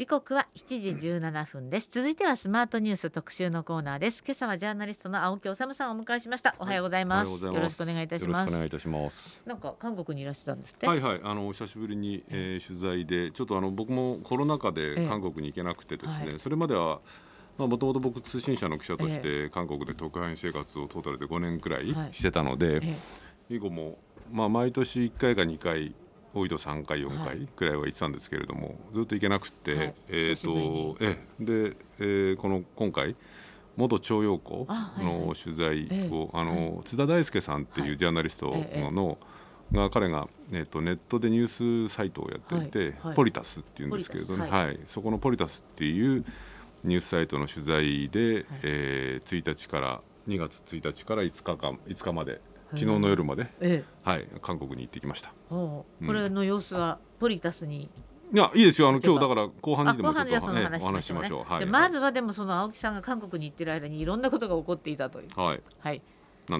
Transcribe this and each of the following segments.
時刻は7時17分です。続いてはスマートニュース特集のコーナーです。今朝はジャーナリストの青木治さんをお迎えしました。おはようございます。はい、よろしくお願いいたします。お願いいたします。なんか韓国にいらっしゃったんですって？はいはい。あのお久しぶりに、えー、取材でちょっとあの僕もコロナ禍で韓国に行けなくてですね、えーはい、それまではもともと僕通信社の記者として韓国で特派員生活をトータルで5年くらいしてたので、はい以後もまあ毎年1回か2回多いと3回4回くらいは行ってたんですけれども、はい、ずっと行けなくて、はい、えっ、とえで、えー、この今回元徴用工の取材を、あの津田大輔さんっていうジャーナリストの、が彼が、えー、とネットでニュースサイトをやっていて、ポリタスっていうんですけれどね、はい。そこのポリタスっていうニュースサイトの取材で、はい、えー、1日から2月1日から5日間5日まで昨日の夜まで、ええ、はい、韓国に行ってきました。これの様子はポリタスに。いやいいですよ。あの今日だから後半にでもちょっと、ね、お話しましょう、はい、まずはでもその青木さんが韓国に行ってる間にいろんなことが起こっていたという。はい、はい、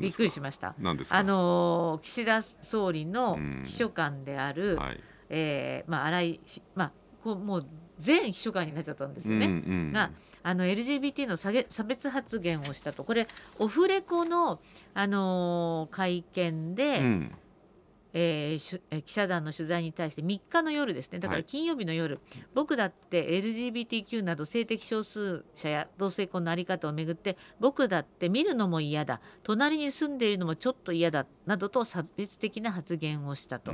びっくりしました。あの岸田総理の秘書官である、はい、えー、まあ新井まあこうもう全秘書官になっちゃったんですよね、うんうん、があの LGBT の差別発言をしたと。これオフレコの、あのー、会見で、うん、えー、記者団の取材に対して3日の夜ですね。だから金曜日の夜、はい、僕だって LGBTQ など性的少数者や同性婚の在り方をめぐって僕だって見るのも嫌だ。隣に住んでいるのもちょっと嫌だ。などと差別的な発言をしたと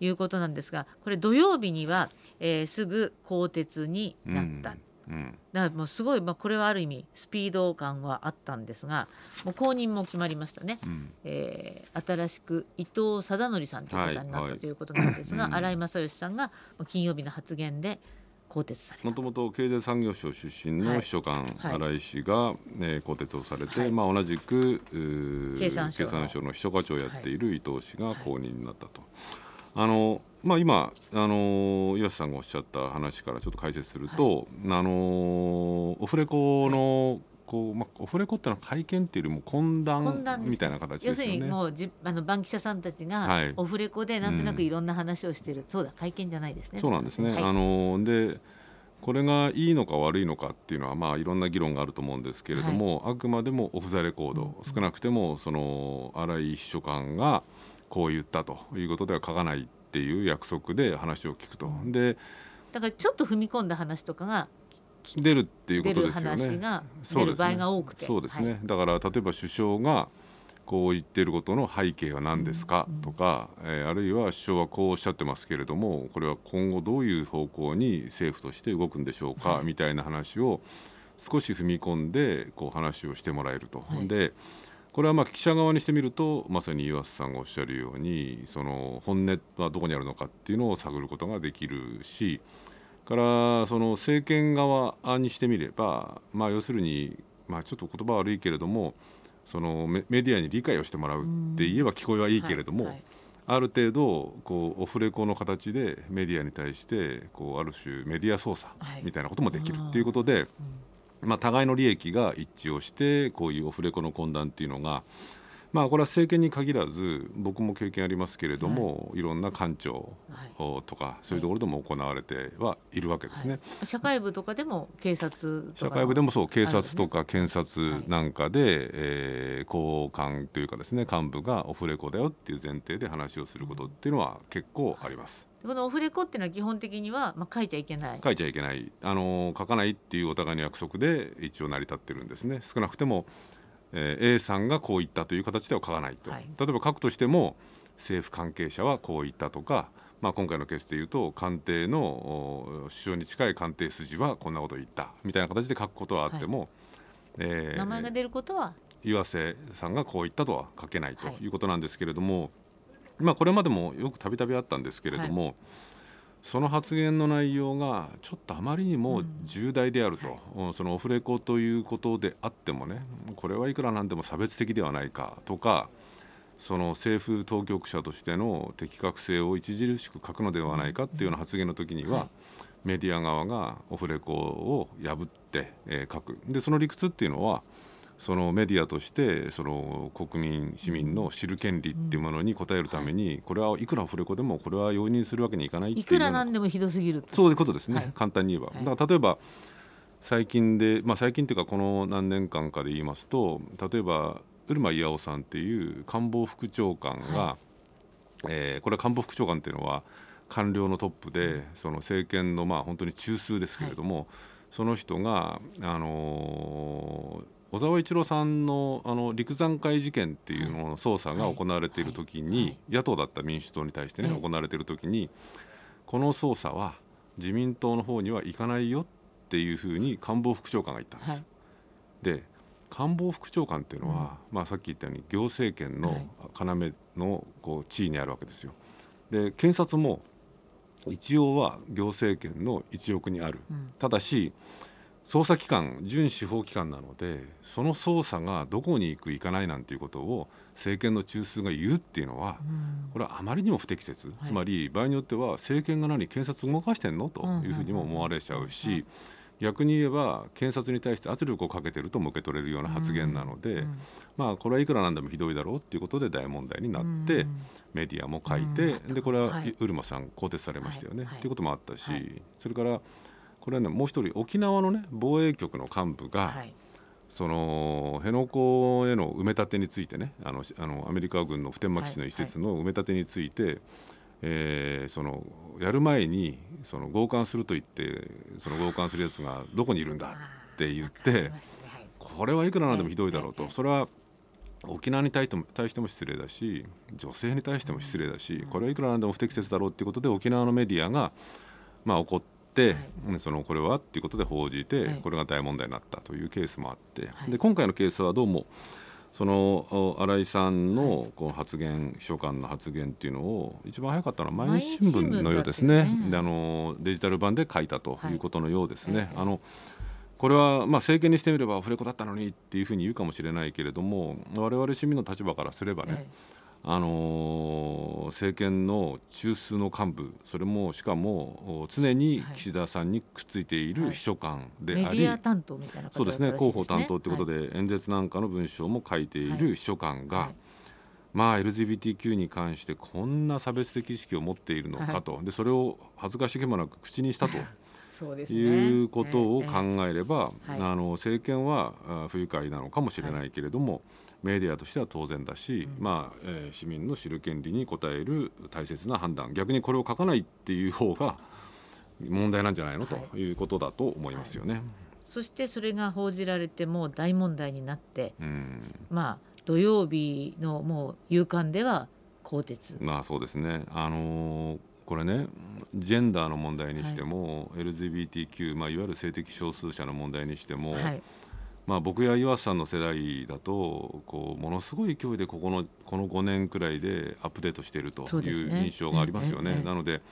いうことなんですがこれ土曜日には、えー、すぐ更迭になった。うんうん、だからもうすごい、まあ、これはある意味スピード感はあったんですがもう後任も決まりましたね、うん、えー、新しく伊藤貞則さんという方になったということなんですが、はい。はい、新井正義さんが金曜日の発言で更迭されもともと経済産業省出身の秘書官、はい、新井氏が、ね、更迭をされて、はい、まあ、同じく経産省の秘書課長をやっている伊藤氏が後任になったと。あのまあ、今、あの岩瀬さんがおっしゃった話からちょっと解説すると、はい、あのオフレコのこうまあ、オフレコってのは会見っていうよりも懇談みたいな形ですよね。要するにもうじあのバンキシャさんたちがオフレコでなんとなくいろんな話をしてる、うん、そうだ会見じゃないですね。そうなんですね。はい、あのでこれがいいのか悪いのかっていうのはまあいろんな議論があると思うんですけれども、はい、あくまでもオフ・ザ・レコード、うん、少なくてもその新井秘書官がこう言ったということでは書かないっていう約束で話を聞くと。でだからちょっと踏み込んだ話とかが出るっていうことですよね。話が出る場合が多くて。そうですね。はい、だから例えば首相がこう言っていることの背景は何ですか、とか、えー、あるいは首相はこうおっしゃってますけれどもこれは今後どういう方向に政府として動くんでしょうか、はい、みたいな話を少し踏み込んでこう話をしてもらえると。はい、でこれはまあ記者側にしてみるとまさに岩瀬さんがおっしゃるようにその本音はどこにあるのかっていうのを探ることができるしからその政権側にしてみれば、まあ、要するに、まあ、ちょっと言葉悪いけれどもそのメディアに理解をしてもらうって言えば聞こえはいいけれども、はいはい、ある程度こうオフレコの形でメディアに対してこうある種メディア操作みたいなこともできるっていうことで。はいまあ、互いの利益が一致をしてこういうオフレコの懇談っていうのがまあ、これは政権に限らず僕も経験ありますけれども、はい、いろんな官庁とか、はい、そういうところでも行われてはいるわけですね、はい、社会部とかでも警察社会部でもそう警察とか検察なんかで、はい、えー、高官というかですね幹部がオフレコだよっていう前提で話をすることっていうのは結構あります。このオフレコっていうのは基本的には、まあ、書いちゃいけない。書いちゃいけない。あの書かないっていうお互いの約束で一応成り立ってるんですね。少なくてもえー、A さんがこう言ったという形では書かないと、はい、例えば書くとしても政府関係者はこう言ったとか、まあ、今回のケースでいうと官邸の首相に近い官邸筋はこんなことを言った。みたいな形で書くことはあっても、はい、えー、名前が出ることは？岩瀬さんがこう言ったとは書けないとい。うことなんですけれども、はい、まあ、これまでもよくたびたびあったんですけれども、その発言の内容がちょっとあまりにも重大であると、うんはい、そのオフレコということであってもねこれはいくらなんでも差別的ではないかとかその政府当局者としての適格性を著しく書くのではないかっていうような発言の時には、はい、メディア側がオフレコを破って、えー、書く。でその理屈っていうのはそのメディアとしてその国民市民の知る権利っていうものに応えるために、これはいくらオフレコでもこれは容認するわけにいかないいくらなんでもひどすぎるそういうことですね、はい、簡単に言えば。だから例えば最近で、まあ、最近というかこの何年間かで言いますと例えばうるまいやおさんっていう官房副長官が、はい、えー、これは官房副長官っていうのは官僚のトップでその政権のまあ本当に中枢ですけれども、はい、その人が、あのー、小沢一郎さんのあの陸山会事件っていうのの捜査が行われている時に、野党だった民主党に対してね、行われている時にこの捜査は自民党の方には行かないよっていうふうに官房副長官が言ったんです。よ。で官房副長官っていうのは、うん、まあ、さっき言ったように行政権の要のこう地位にあるわけですよ。で検察も一応は行政権の一翼にある、うん、ただし捜査機関準司法機関なのでその捜査がどこに行く行かないなんていうことを政権の中枢が言うっていうのは、うん、これはあまりにも不適切、はい、つまり場合によっては政権が何検察動かしてんのというふうにも思われちゃうし、逆に言えば検察に対して圧力をかけてるとも受け取れるような発言なので、うん、まあこれはいくらなんでもひどいだろうっていうことで大問題になって、メディアも書いて、でこれはうるまさん更迭されましたよね、っていうこともあったし、それからこれはねもう一人沖縄のね防衛局の幹部が、その辺野古への埋め立てについてねあのあのアメリカ軍の普天間基地の移設の埋め立てについて、はいはい、えー、そのやる前にその強姦すると言ってその強姦するやつがどこにいるんだって言ってこれはいくらなんでもひどいだろうと。それは沖縄に対しても対しても失礼だし女性に対しても失礼だしこれはいくらなんでも不適切だろうっていうことで沖縄のメディアがまあ怒って、そのこれはっていうことで報じてこれが大問題になったというケースもあってで今回のケースはどうもその新井さんのこの発言、秘書官の発言っていうのを一番早かったのは毎日新聞のようですね、ね。であのデジタル版で書いたということのようですね。はい、あのこれはまあ政権にしてみればアフレコだったのにっていうふうに言うかもしれないけれども我々市民の立場からすればね、あの政権の中枢の幹部それもしかも常に岸田さんにくっついている秘書官であり、そうですね広報担当とい。うことで、演説なんかの文章も書いている秘書官が、まあ LGBTQ に関してこんな差別的意識を持っているのかと、でそれを恥ずかしげもなく口にしたと。そうですね、いうことを考えれば、えー、あの政権は不愉快なのかもしれないけれども、メディアとしては当然だし、うん、まあえー、市民の知る権利に応える大切な判断逆にこれを書かないっていう方が問題なんじゃないの、はい、ということだと思いますよね。はい、そしてそれが報じられても大問題になって、うん、まあ土曜日のもう夕刊では更迭。まあそうですね。あのーこれねジェンダーの問題にしても、はい、LGBTQ、まあ、いわゆる性的少数者の問題にしても、はいまあ、僕や岩瀬さんの世代だとこうものすごい勢いでここのこの5年くらいでアップデートしているという印象がありますよね。ねなので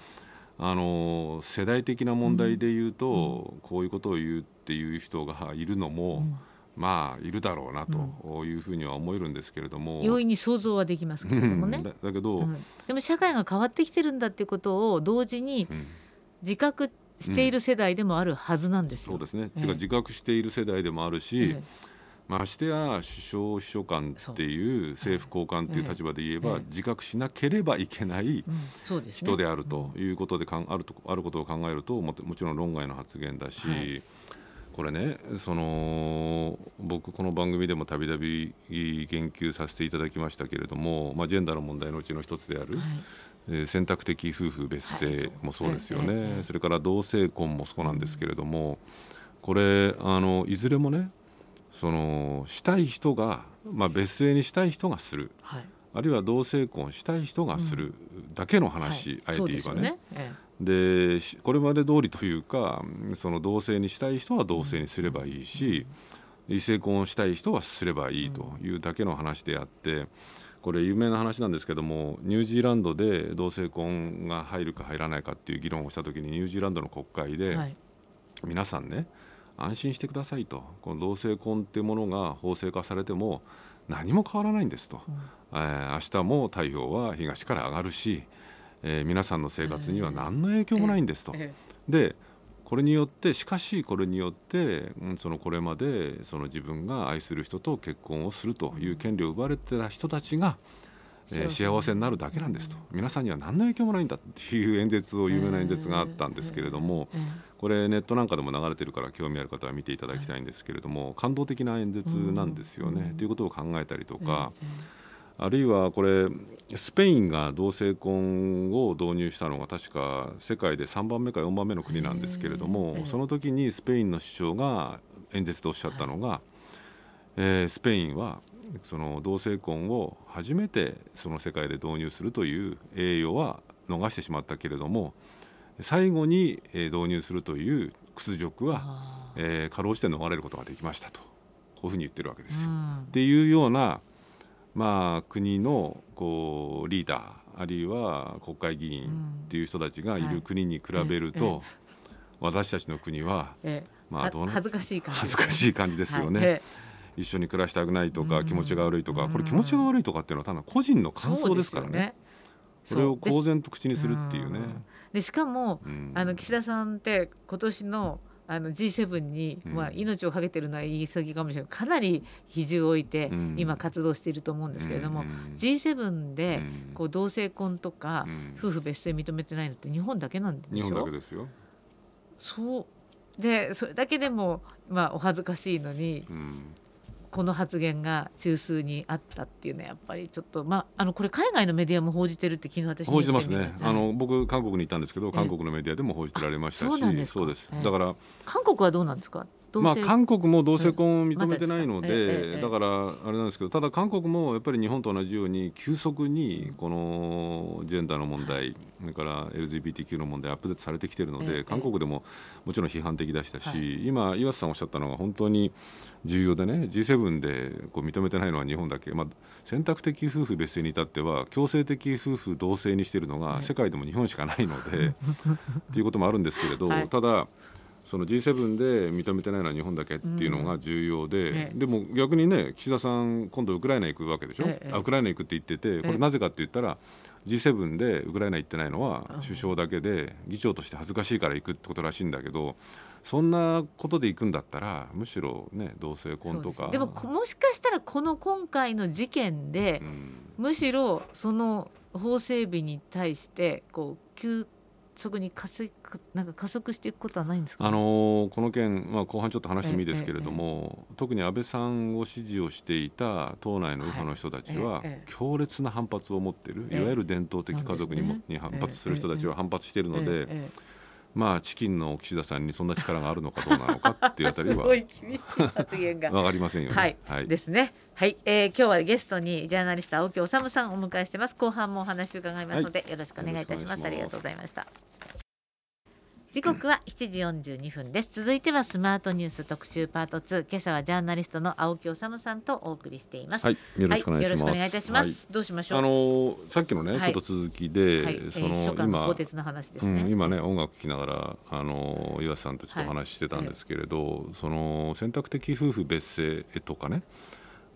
あの世代的な問題で言うと、うん、こういうことを言うっていう人がいるのも、うん、まあいるだろうなというふうには思えるんですけれども、容易に想像はできますけれどもね。だだけど、でも社会が変わってきてるんだっていうことを同時に自覚している世代でもあるはずなんですよ。そうですね、えー、てか自覚している世代でもあるし、えー、ましてや首相秘書官っていう政府高官っていう立場で言えば、自覚しなければいけない人であるということでかん。あるとあることを考えるとももちろん論外の発言だし、はい、これねその僕この番組でもたびたび言及させていただきましたけれども、まあ、ジェンダーの問題のうちの一つである、はいえ選択的夫婦別姓もそうですよね、はい、それから同性婚もそうなんですけれども、これあのいずれもねそのしたい人が、まあ、別姓にしたい人がする、はい、あるいは同性婚したい人がするだけの話、うん、あえて言えばね。で、ね。これまで通りというかその同性にしたい人は同性にすればいいし、うん、異性婚をしたい人はすればいいというだけの話であって。これ有名な話なんですけどもニュージーランドで同性婚が入るか入らないかっていう議論をした時にニュージーランドの国会で、はい、皆さんね安心してくださいと。この同性婚っていうものが法制化されても何も変わらないんですと、うん、えー、明日も太陽は東から上がるし、えー、皆さんの生活には何の影響もないんですと。えー。えー、でこれによってしかしこれによって、うん、そのこれまでその自分が愛する人と結婚をするという権利を奪われてた人たちが、えー、幸せになるだけなんですと、皆さんには何の影響もないんだっていう演説を有名な演説があったんですけれども、これネットなんかでも流れてるから興味ある方は見ていただきたいんですけれども感動的な演説なんですよね。ということを考えたりとか。あるいはこれスペインが同性婚を導入したのが確か世界で3番目か4番目の国なんですけれどもその時にスペインの首相が演説でおっしゃったのが、えー、スペインはその同性婚を初めてその世界で導入するという栄誉は逃してしまったけれども最後に導入するという屈辱は、えー、かろうじて逃れることができましたとこういうふうに言ってるわけですよ。っていうようなまあ、国のこうリーダーあるいは国会議員っていう人たちがいる国に比べると、私たちの国は、まあ、どう恥ずかしい感じ、恥ずかしい感じですよね。一緒に暮らしたくないとか気持ちが悪いとかこれ気持ちが悪いとかっていうのはただ個人の感想ですからね。それを公然と口にするっていうね。でしかも、あの岸田さんって今年のあの G7 に、まあ、命を懸けてるのは言い過ぎかもしれない。かなり比重を置いて今活動していると思うんですけれども、G7 でこう同性婚とか夫婦別姓認めてないのって日本だけなんでしょ？日本だけですよ。そう。でそれだけでも、まあ、お恥ずかしいのに、この発言が中枢にあったっていうのはやっぱりちょっとまああのこれ海外のメディアも報じてるって昨日私報じてますね。あの僕韓国にいたんですけど韓国のメディアでも報じてられましたしそうですだから韓国はどうなんですか？まあ、韓国も同性婚を認めてないので、だか？らあれなんですけどただ韓国もやっぱり日本と同じように急速にこのジェンダーの問題それから LGBTQ の問題アップデートされてきているので、韓国でももちろん批判的でしたし、今岩瀬さんおっしゃったのが本当に重要でね G7 でこう認めてないのは日本だけ、まあ、選択的夫婦別姓に至っては強制的夫婦同姓にしているのが世界でも日本しかないので ということもあるんですけれど、ただその G7 で認めてないのは日本だけっていうのが重要で、うん、でも逆にね岸田さん今度ウクライナ行くわけでしょ、ええ、ウクライナ行くって言っててこれなぜかって言ったら G7 でウクライナ行ってないのは首相だけで議長として恥ずかしいから行くってことらしいんだけどそんなことで行くんだったらむしろね同性婚とか。でももしかしたらこの今回の事件で、うん、むしろその法整備に対してこう急速に加速なんか加速していくことはないんですか、ね、あのこの件、まあ、後半ちょっと話してもいいですけれども、特に安倍さんを支持をしていた党内の右派の人たちは、強烈な反発を持っている、いわゆる伝統的家族にも、に反発する人たちは反発しているので。まあチキンの岸田さんにそんな力があるのかどうなのかっていうあたりはわかりませんよね。はい、はい、ですね。はい、えー、今日はゲストにジャーナリスト青木治さんをお迎えしてます。後半もお話を伺いますので、はい、よろしくお願いいたします。ありがとうございました。時刻は7時42分です。続いてはスマートニュース特集パート2今朝はジャーナリストの青木治さんとお送りしています。はいよろしくお願いします、はい、いたします、はい、どうしましょう？あのさっきのね、ちょっと続きで、はい、その、えー、今鋼鉄の話ですね、うん、今ね音楽聴きながらあの岩瀬さんとちょっとお話ししてたんですけれど、その選択的夫婦別姓とかね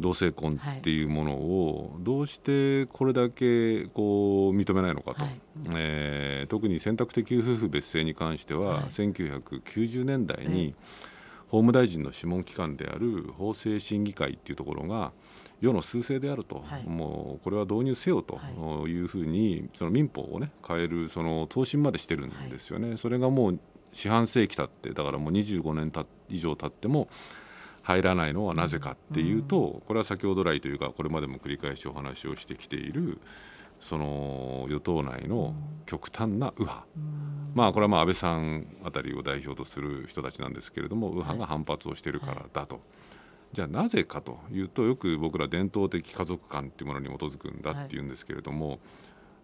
同性婚っていうものをどうしてこれだけこう認めないのかと、はい、えー、特に選択的夫婦別姓に関しては、はい、1990年代に法務大臣の諮問機関である法制審議会っていうところが世の趨勢であると、はい、もうこれは導入せよとい。うふうにその民法をね変えるその答申までしてるんですよね。それがもう四半世紀経ってだからもう25年た以上経っても入らないのはなぜかっていうと、これは先ほど来というかこれまでも繰り返しお話をしてきているその与党内の極端な右派、まあこれはまあ安倍さんあたりを代表とする人たちなんですけれども右派が反発をしているからだと。じゃあなぜかというとよく僕ら伝統的家族観っていうものに基づくんだっていうんですけれども、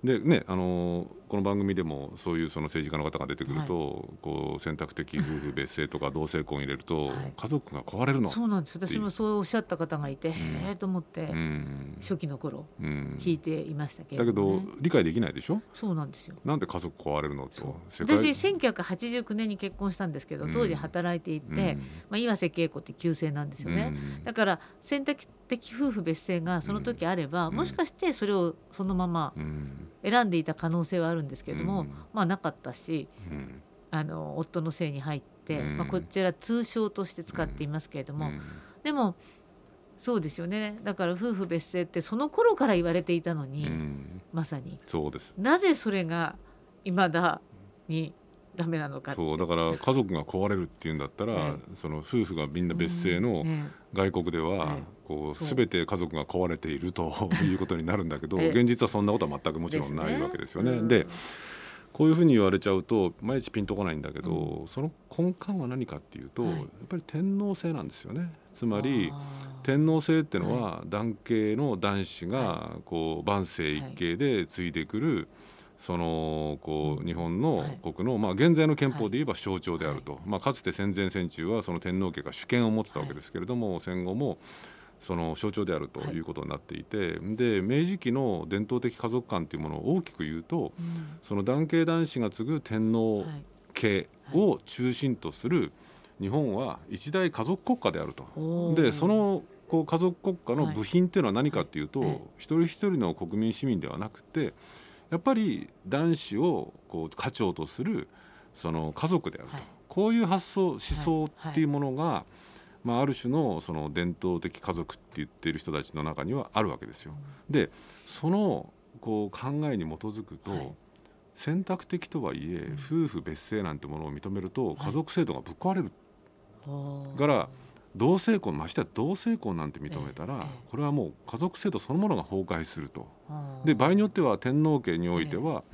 でねあのこの番組でもそういうその政治家の方が出てくると、はい、こう選択的夫婦別姓とか同性婚を入れると、はい、家族が壊れるの。そうなんです。私もそうおっしゃった方がいて、うん、へえと思って、うん、初期の頃、うん、聞いていましたけど、ね、だけど理解できないでしょ？そうなんですよ。なんで家族壊れるのと私1989年に結婚したんですけど当時働いていて、まあ、岩瀬恵子って旧姓なんですよね、だから選択的夫婦別姓がその時あれば、もしかしてそれをそのまま選んでいた可能性はあるんですけれども、まあなかったし、あの夫の姓に入って、まあ、こちら通称として使っていますけれども、でもそうですよね。だから夫婦別姓ってその頃から言われていたのに、まさに。そうです。なぜそれがいまだにダメなのかそうだから家族が壊れるっていうんだったら、その夫婦がみんな別姓の外国では、こう全て家族が壊れていると いうことになるんだけど、現実はそんなことは全くもちろんないわけですよね。でこういうふうに言われちゃうと毎日ピンとこないんだけど、その根幹は何かっていうと、やっぱり天皇制なんですよね。つまり天皇制っていうのは男系の男子がこう万世一系で継いでくる、そのこう日本の国の、まあ、現在の憲法で言えば象徴であると、まあ、かつて戦前戦中はその天皇家が主権を持ってたわけですけれども、戦後もその象徴であるとい。うことになっていて、で明治期の伝統的家族観というものを大きく言うと、その男系男子が継ぐ天皇家を中心とする日本は一大家族国家であると。でそのこう家族国家の部品っていうのは何かっていうと、一人一人の国民市民ではなくてやっぱり男子をこう家長とするその家族であると、はい、こういう発想思想っていうものが、はい。はい、まあ、ある種のその伝統的家族って言っている人たちの中にはあるわけですよ。でそのこう考えに基づくと、選択的とはいえ、夫婦別姓なんてものを認めると家族制度がぶっ壊れる。から同性婚ましては同性婚なんて認めたら、これはもう家族制度そのものが崩壊すると。で場合によっては天皇家においては、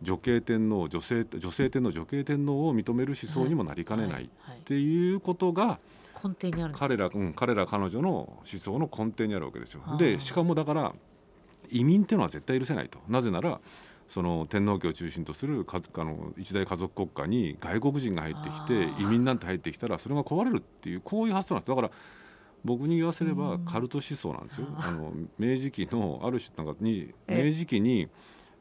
女系天皇女性女性天皇女系天皇を認める思想にもなりかねないっていうことが根底にある彼ら、うん、彼ら彼女の思想の根底にあるわけですよ。でしかもだから移民っていうのは絶対許せないと。なぜならその天皇家を中心とするあの一大家族国家に外国人が入ってきて移民なんて入ってきたらそれが壊れるっていうこういう発想なんです。だから僕に言わせればカルト思想なんですよ。あの明治期のある種なんかに明治期に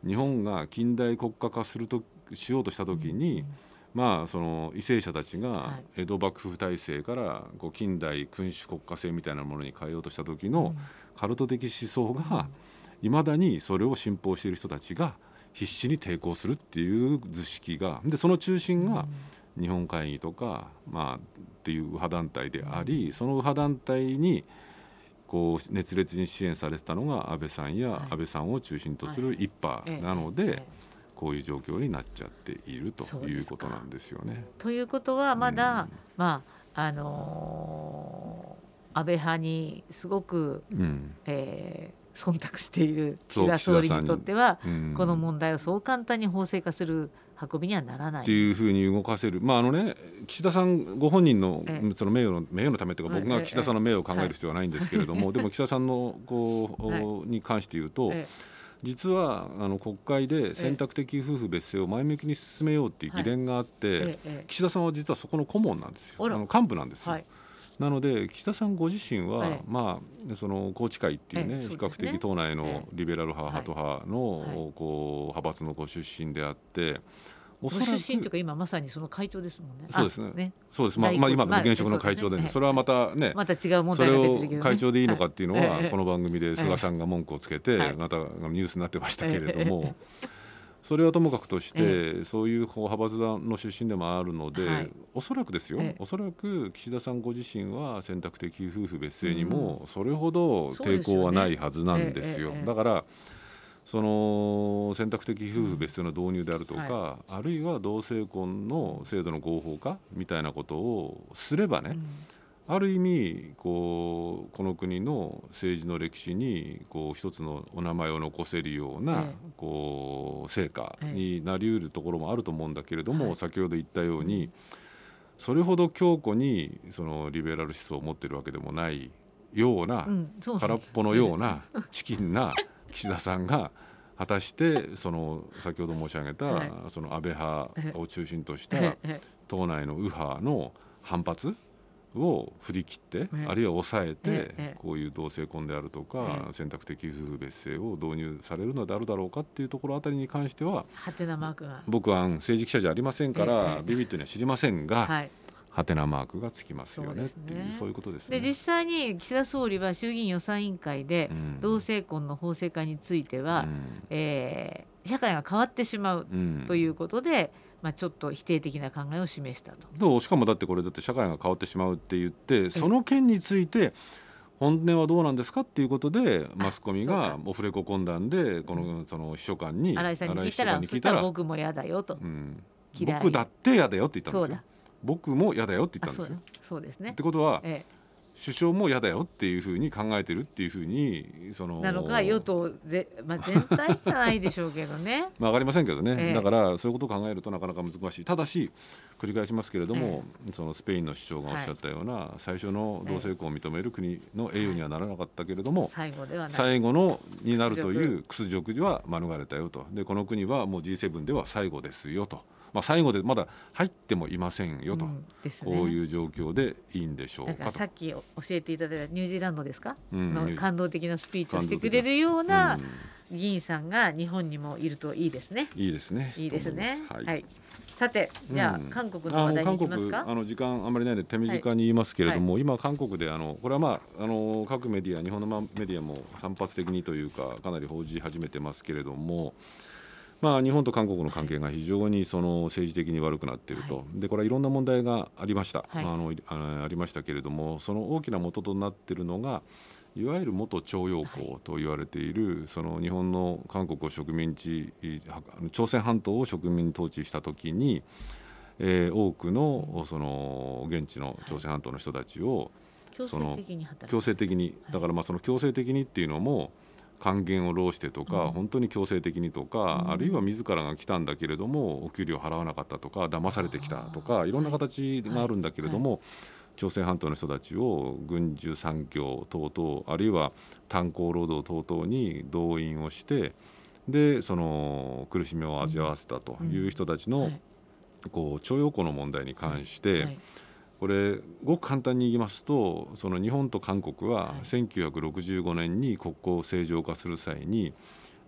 日本が近代国家化するとしようとした時に、まあその為政者たちが江戸幕府体制からこう近代君主国家制みたいなものに変えようとした時のカルト的思想がいまだにそれを信奉している人たちが必死に抵抗するっていう図式がでその中心が日本会議とか、まあ、っていう右派団体でありその右派団体にこう熱烈に支援されてたのが安倍さんや安倍さんを中心とする一派なので。こういう状況になっちゃっているということなんですよね。ということはまだ、うん、まああのー、安倍派にすごく、うん、えー忖度している岸田総理にとっては、うん、この問題をそう簡単に法制化する運びにはならない。っていうふうに動かせる、まああのね、岸田さんご本人のその名誉の名誉のためというか、僕が岸田さんの名誉を考える必要はないんですけれども、でも岸田さんのこう、に関して言うと、実はあの国会で選択的夫婦別姓を前向きに進めようっていう議連があって、岸田さんは実はそこの顧問なんですよ、あの幹部なんですよ。なので岸田さんご自身は、はい、まあ、その宏池会っていうね、比較的党内のリベラル派、ハト派の、こう派閥のご出身であって。おそらく出身というか今まさにその会長ですもんね。そうですね。ね。そうです。まあまあ今の現職の会長で、ね、それはまたね、また違う問題が出てるけど、会長でいいのかっていうのは、この番組で菅さんが文句をつけて、またニュースになってましたけれども。それはともかくとして、ええ、そういう派閥の出身でもあるので、はい、おそらくですよ、え、おそらく岸田さんご自身は選択的夫婦別姓にもそれほど抵抗はないはずなんですよ。すよね、だからその選択的夫婦別姓の導入であるとか、うん。はい、あるいは同性婚の制度の合法化みたいなことをすればね、うんある意味こうこの国の政治の歴史にこう一つのお名前を残せるような、こう成果になりうるところもあると思うんだけれども、先ほど言ったようにそれほど強固にそのリベラル思想を持っているわけでもないような、空っぽのようなチキンな 岸田さんが果たしてその先ほど申し上げたその安倍派を中心とした党内の右派の反発を振り切って、あるいは抑えて、こういう同性婚であるとか、選択的夫婦別姓を導入されるのであるだろうかっていうところあたりに関しては僕は政治記者じゃありませんから、ビビットには知りませんが。はい。はてなマークがつきますよねっていうそういうことですね。で実際に岸田総理は衆議院予算委員会で、同性婚の法制化については、うん、えー社会が変わってしまうということで、まあ、ちょっと否定的な考えを示したと。どう？しかもだってこれだって社会が変わってしまうって言ってその件について本音はどうなんですかっていうことでマスコミがオフレコ懇談でこのその秘書官に新井さんに聞いたら聞いたら僕も嫌だよと、うん、僕だって嫌だよって言ったんですよ。僕も嫌だよって言ったんですよ。そうですね。ってことは、ええ首相も嫌だよっていうふうに考えてるっていうふうにそのなのか与党で、まあ、全体じゃないでしょうけどね。まあ上がりませんけどね、えだからそういうことを考えるとなかなか難しい。ただし繰り返しますけれども、え、そのスペインの首相がおっしゃったような、はい、最初の同性婚を認める国の栄誉にはならなかったけれども、最後では最後のになるという屈辱。では免れたよと。でこの国はもう G7 では最後ですよと。まあ、最後でまだ入ってもいませんよと、うんね、こういう状況でいいんでしょう。かさっき教えていただいたニュージーランドですか、うん、の感動的なスピーチをしてくれるような議員さんが日本にもいるといいですね。いいですね。いいですね。はい、はい。さてじゃあ、うん、韓国の話題に行きますか？あの時間あまりないので手短に言いますけれども、はい、今韓国であのこれはまああの各メディア日本のメディアも散発的にというかかなり報じ始めてますけれどもまあ、日本と韓国の関係が非常にその政治的に悪くなっていると、はい、でこれはいろんな問題がありました、はい、あのありましたけれどもその大きな元となっているのがいわゆる元徴用工と言われている、はい、その日本の韓国を植民地朝鮮半島を植民統治した時に、えー、多くのその現地の朝鮮半島の人たちを、その強制的にだからまあその強制的にっていうのも還元を労してとか、うん、本当に強制的にとか、うん、あるいは自らが来たんだけれどもお給料払わなかったとか騙されてきたとかいろんな形があるんだけれども、朝鮮半島の人たちを軍需産業等々あるいは炭鉱労働等々に動員をしてでその苦しみを味わわせたという人たちの、こう徴用工の問題に関して、はいこれごく簡単に言いますとその日本と韓国は1965年に国交を正常化する際に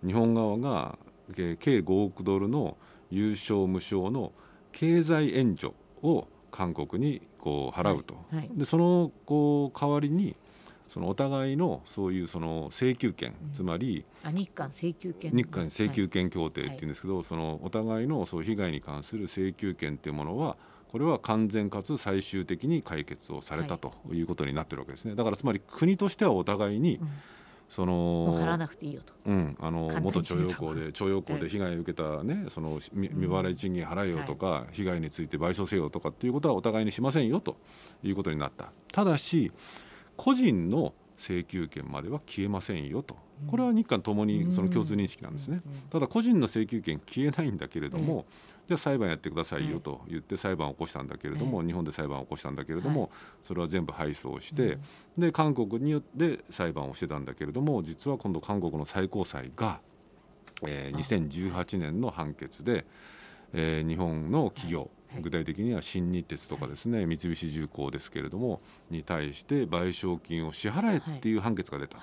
日本側が計5億ドルの有償無償の経済援助を韓国にこう払うと、はい。はい、でそのこう代わりにそのお互いのそういうその請求権、うん、つまり日韓請求権。日韓請求権協定っていうんですけど、はい、そのお互いのそう被害に関する請求権っていうものはこれは完全かつ最終的に解決をされたということになってるわけですね。だからつまり国としてはお互いに、うん。その払わなくていいよと、うん、あの元徴用工で徴用工で被害を受けたね、その未払い賃金払えよとか、はい、被害について賠償せよとかっていうことはお互いにしませんよということになった。ただし個人の請求権までは消えませんよと。これは日韓ともにその共通認識なんですね、ただ個人の請求権消えないんだけれども、じゃあ裁判やってくださいよと言って裁判を起こしたんだけれども、日本で裁判を起こしたんだけれども、それは全部敗訴して、で韓国によって裁判をしてたんだけれども実は今度韓国の最高裁が、えー、2018年の判決で、えー、日本の企業具体的には新日鉄とかですね、三菱重工ですけれどもに対して賠償金を支払えっていう判決が出た、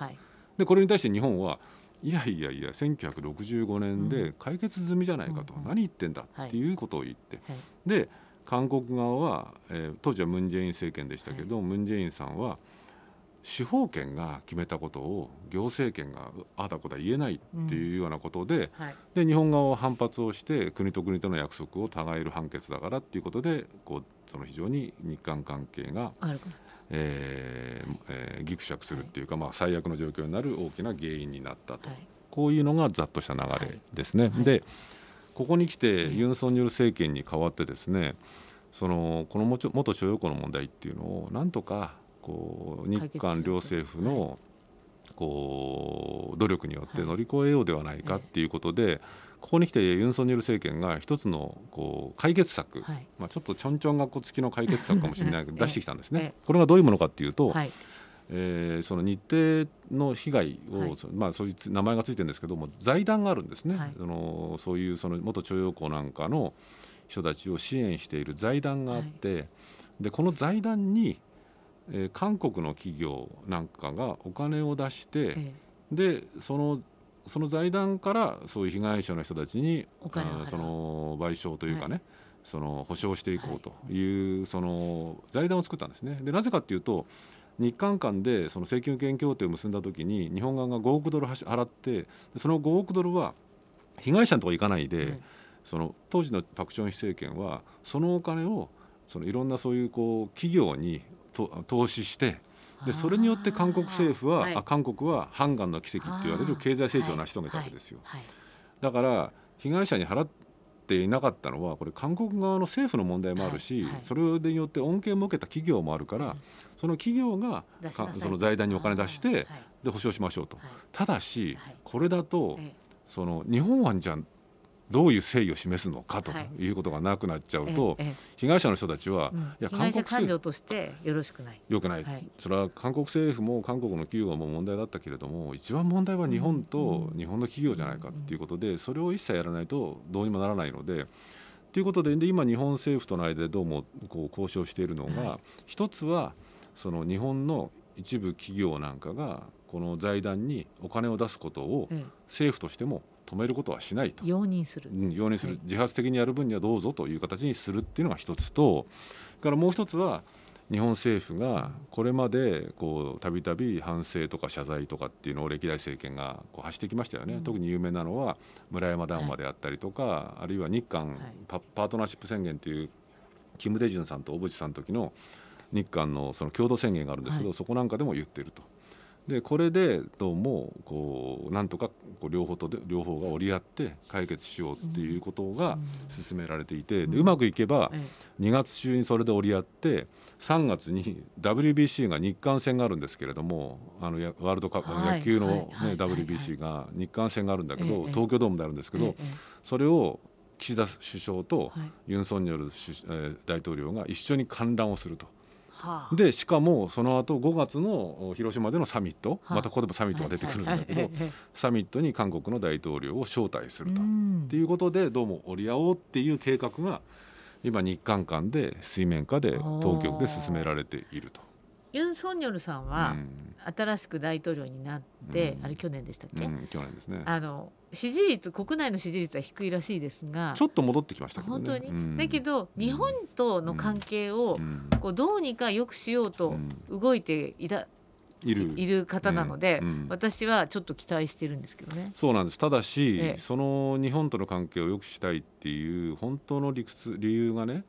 でこれに対して日本はいやいやいや1965年で解決済みじゃないかと、うん、何言ってんだっていうことを言って、はい、で韓国側は、えー、当時はムン・ジェイン政権でしたけど、はい、ムン・ジェインさんは司法権が決めたことを行政権があだこだ言えないっていうようなことでうん。はい、で日本側は反発をして国と国との約束を違える判決だからっていうことでこうその非常に日韓関係がえーえー、ぎくしゃくするっていうか、まあ、最悪の状況になる大きな原因になったと、こういうのがざっとした流れですね。でここに来てユン・ソンニョル政権に代わってですねそのこの元徴用工の問題っていうのをなんとかこう日韓両政府のこう努力によって乗り越えようではないかっていうことで、ここに来てユン・ソンニョル政権が一つのこう解決策、はい、まあ、ちょっとちょんちょん学校付きの解決策かもしれないけど 出してきたんですね。これがどういうものかっていうと、はい、えー、その日程の被害を、はい、まあ、そういう名前がついてるんですけども財団があるんですね、はい、そのそういうその元徴用工なんかの人たちを支援している財団があって、はい、でこの財団に、えー、韓国の企業なんかがお金を出して、ええ、でそのその財団からそういう被害者の人たちにその賠償というかね、はい、その保証していこうとい。う、はい、その財団を作ったんですね。でなぜかというと日韓間でその請求権協定を結んだ時に日本側が5億ドル払ってその5億ドルは被害者のとこ行かないで、その当時のパク・チョンヒ政権はそのお金をそのいろんなそういうこう企業に投資してでそれによって韓国政府は、はい、あ韓国はハンガンの奇跡って言われる経済成長を成し遂げたわけですよ。だから被害者に払っていなかったのはこれ韓国側の政府の問題もあるし、それによって恩恵を受けた企業もあるから、その企業がその財団にお金出してで保証しましょうと。ただしこれだとその日本はじゃどういう誠意を示すのかとい。うことがなくなっちゃうと、はい、被害者の人たちは、うん、いや韓国感情としてよろしくない。よくない、はい、それは韓国政府も韓国の企業も問題だったけれども一番問題は日本と日本の企業じゃないかということで、それを一切やらないとどうにもならないので。ということでで今日本政府との間でどうもこう交渉しているのが、はい、一つはその日本の一部企業なんかがこの財団にお金を出すことを政府としても止めることはしないと。容認する、うん、容認する、はい、自発的にやる分にはどうぞという形にするっていうのが一つとからもう一つは日本政府がこれまでたびたび反省とか謝罪とかっていうのを歴代政権がこう発してきましたよね、うん、特に有名なのは村山談話であったりとか、はい、あるいは日韓パ,、パートナーシップ宣言というキム・デジュンさんと小渕さんの時の日韓のその共同宣言があるんですけど、はい、そこなんかでも言ってると。でこれでどうもこうなんとかこう両方とで両方が折り合って解決しようっていうことが進められていて、でうまくいけば2月中にそれで折り合って3月に WBC が日韓戦があるんですけれどもあのワールドカップ、野球の、ね WBC が日韓戦があるんだけど、東京ドームであるんですけど、それを岸田首相とユン・ソンニョル、え大統領が一緒に観覧をすると。はあ、でしかもその後5月の広島でのサミット、はあ、またここでもサミットが出てくるんだけど、サミットに韓国の大統領を招待すると。っていうことでどうも折り合おうっていう計画が今日韓間で水面下で当局で進められていると。ユン・ソンニョルさんは新しく大統領になって、うん、あれ去年でしたっけ、うん、去年ですね。あの支持率国内の支持率は低いらしいですがちょっと戻ってきましたね、本当に、うん、だけど日本との関係をこうどうにか良くしようと動いていた、いる。いる方なので、うん、私はちょっと期待してるんですけどね。そうなんです。ただし、ええ、その日本との関係を良くしたいっていう本当の理屈理由がね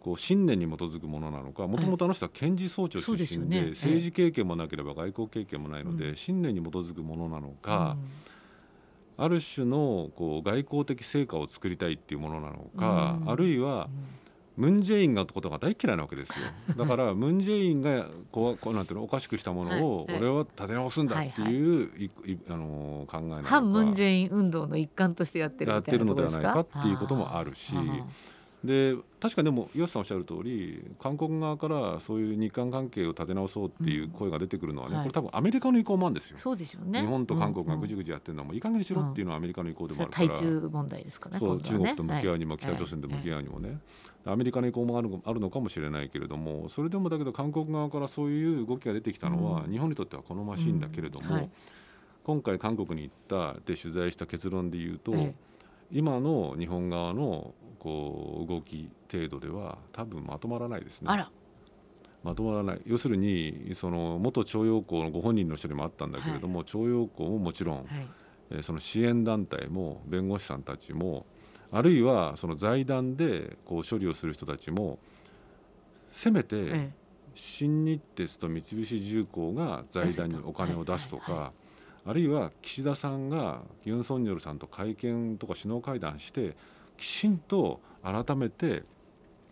こう信念に基づくものなのかもともとあの人は検事総長出身で,、政治経験もなければ外交経験もないので、信念に基づくものなのか、ある種のこう外交的成果を作りたいっていうものなのか、あるいは、ムン・ジェインがことが大嫌いなわけですよ。だからムン・ジェインがこうこうなんていうのおかしくしたものを俺は立て直すんだっていう、い。あの考えなのか。反ムン・ジェイン運動の一環としてやってるやってるのではないかっていうこともあるし。で確かにでも岩瀬さんおっしゃる通り韓国側からそういう日韓関係を立て直そうっていう声が出てくるのはね、うん、これ多分アメリカの意向もあるんですよ。そうですよね。日本と韓国がぐじぐじやってるのはもういい加減にしろっていうのはアメリカの意向でもあるから、うん、対中問題ですかねそう、ね、中国と向き合うにも、北朝鮮と向き合うにもね、アメリカの意向もあるあるのかもしれないけれどもそれでもだけど韓国側からそういう動きが出てきたのは、日本にとっては好ましいんだけれども、はい、今回韓国に行ったで取材した結論で言うと、今の日本側のこう動き程度では多分まとまらないですね。まとまらない。要するにその元徴用工のご本人の人にもあったんだけれども、はい、徴用工ももちろん、はい、えその支援団体も弁護士さんたちもあるいはその財団でこう処理をする人たちもせめて新日鉄と三菱重工が財団にお金を出すとか、あるいは岸田さんがユン・ソンニョルさんと会見とか首脳会談してきちんと改めて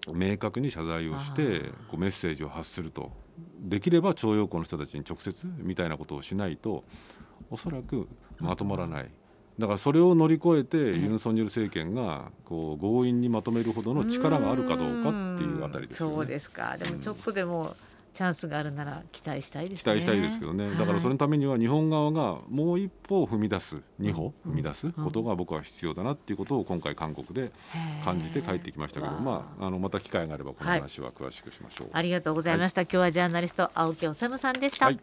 明確に謝罪をしてこうメッセージを発すると。できれば徴用工の人たちに直接みたいなことをしないとおそらくまとまらない。だからそれを乗り越えてユン・ソンニョル政権がこう強引にまとめるほどの力があるかどうかっていうあたりですよね。そうですか。でもちょっとでも、チャンスがあるなら期待したいです、ね、期待したいですけどね、だからそのためには日本側がもう一歩踏み出す2歩踏み出すことが僕は必要だなっていうことを今回韓国で感じて帰ってきましたけど、まあ、あのまた機会があればこの話は詳しくしましょう、はい、ありがとうございました、はい、今日はジャーナリスト青木治さんでした、はい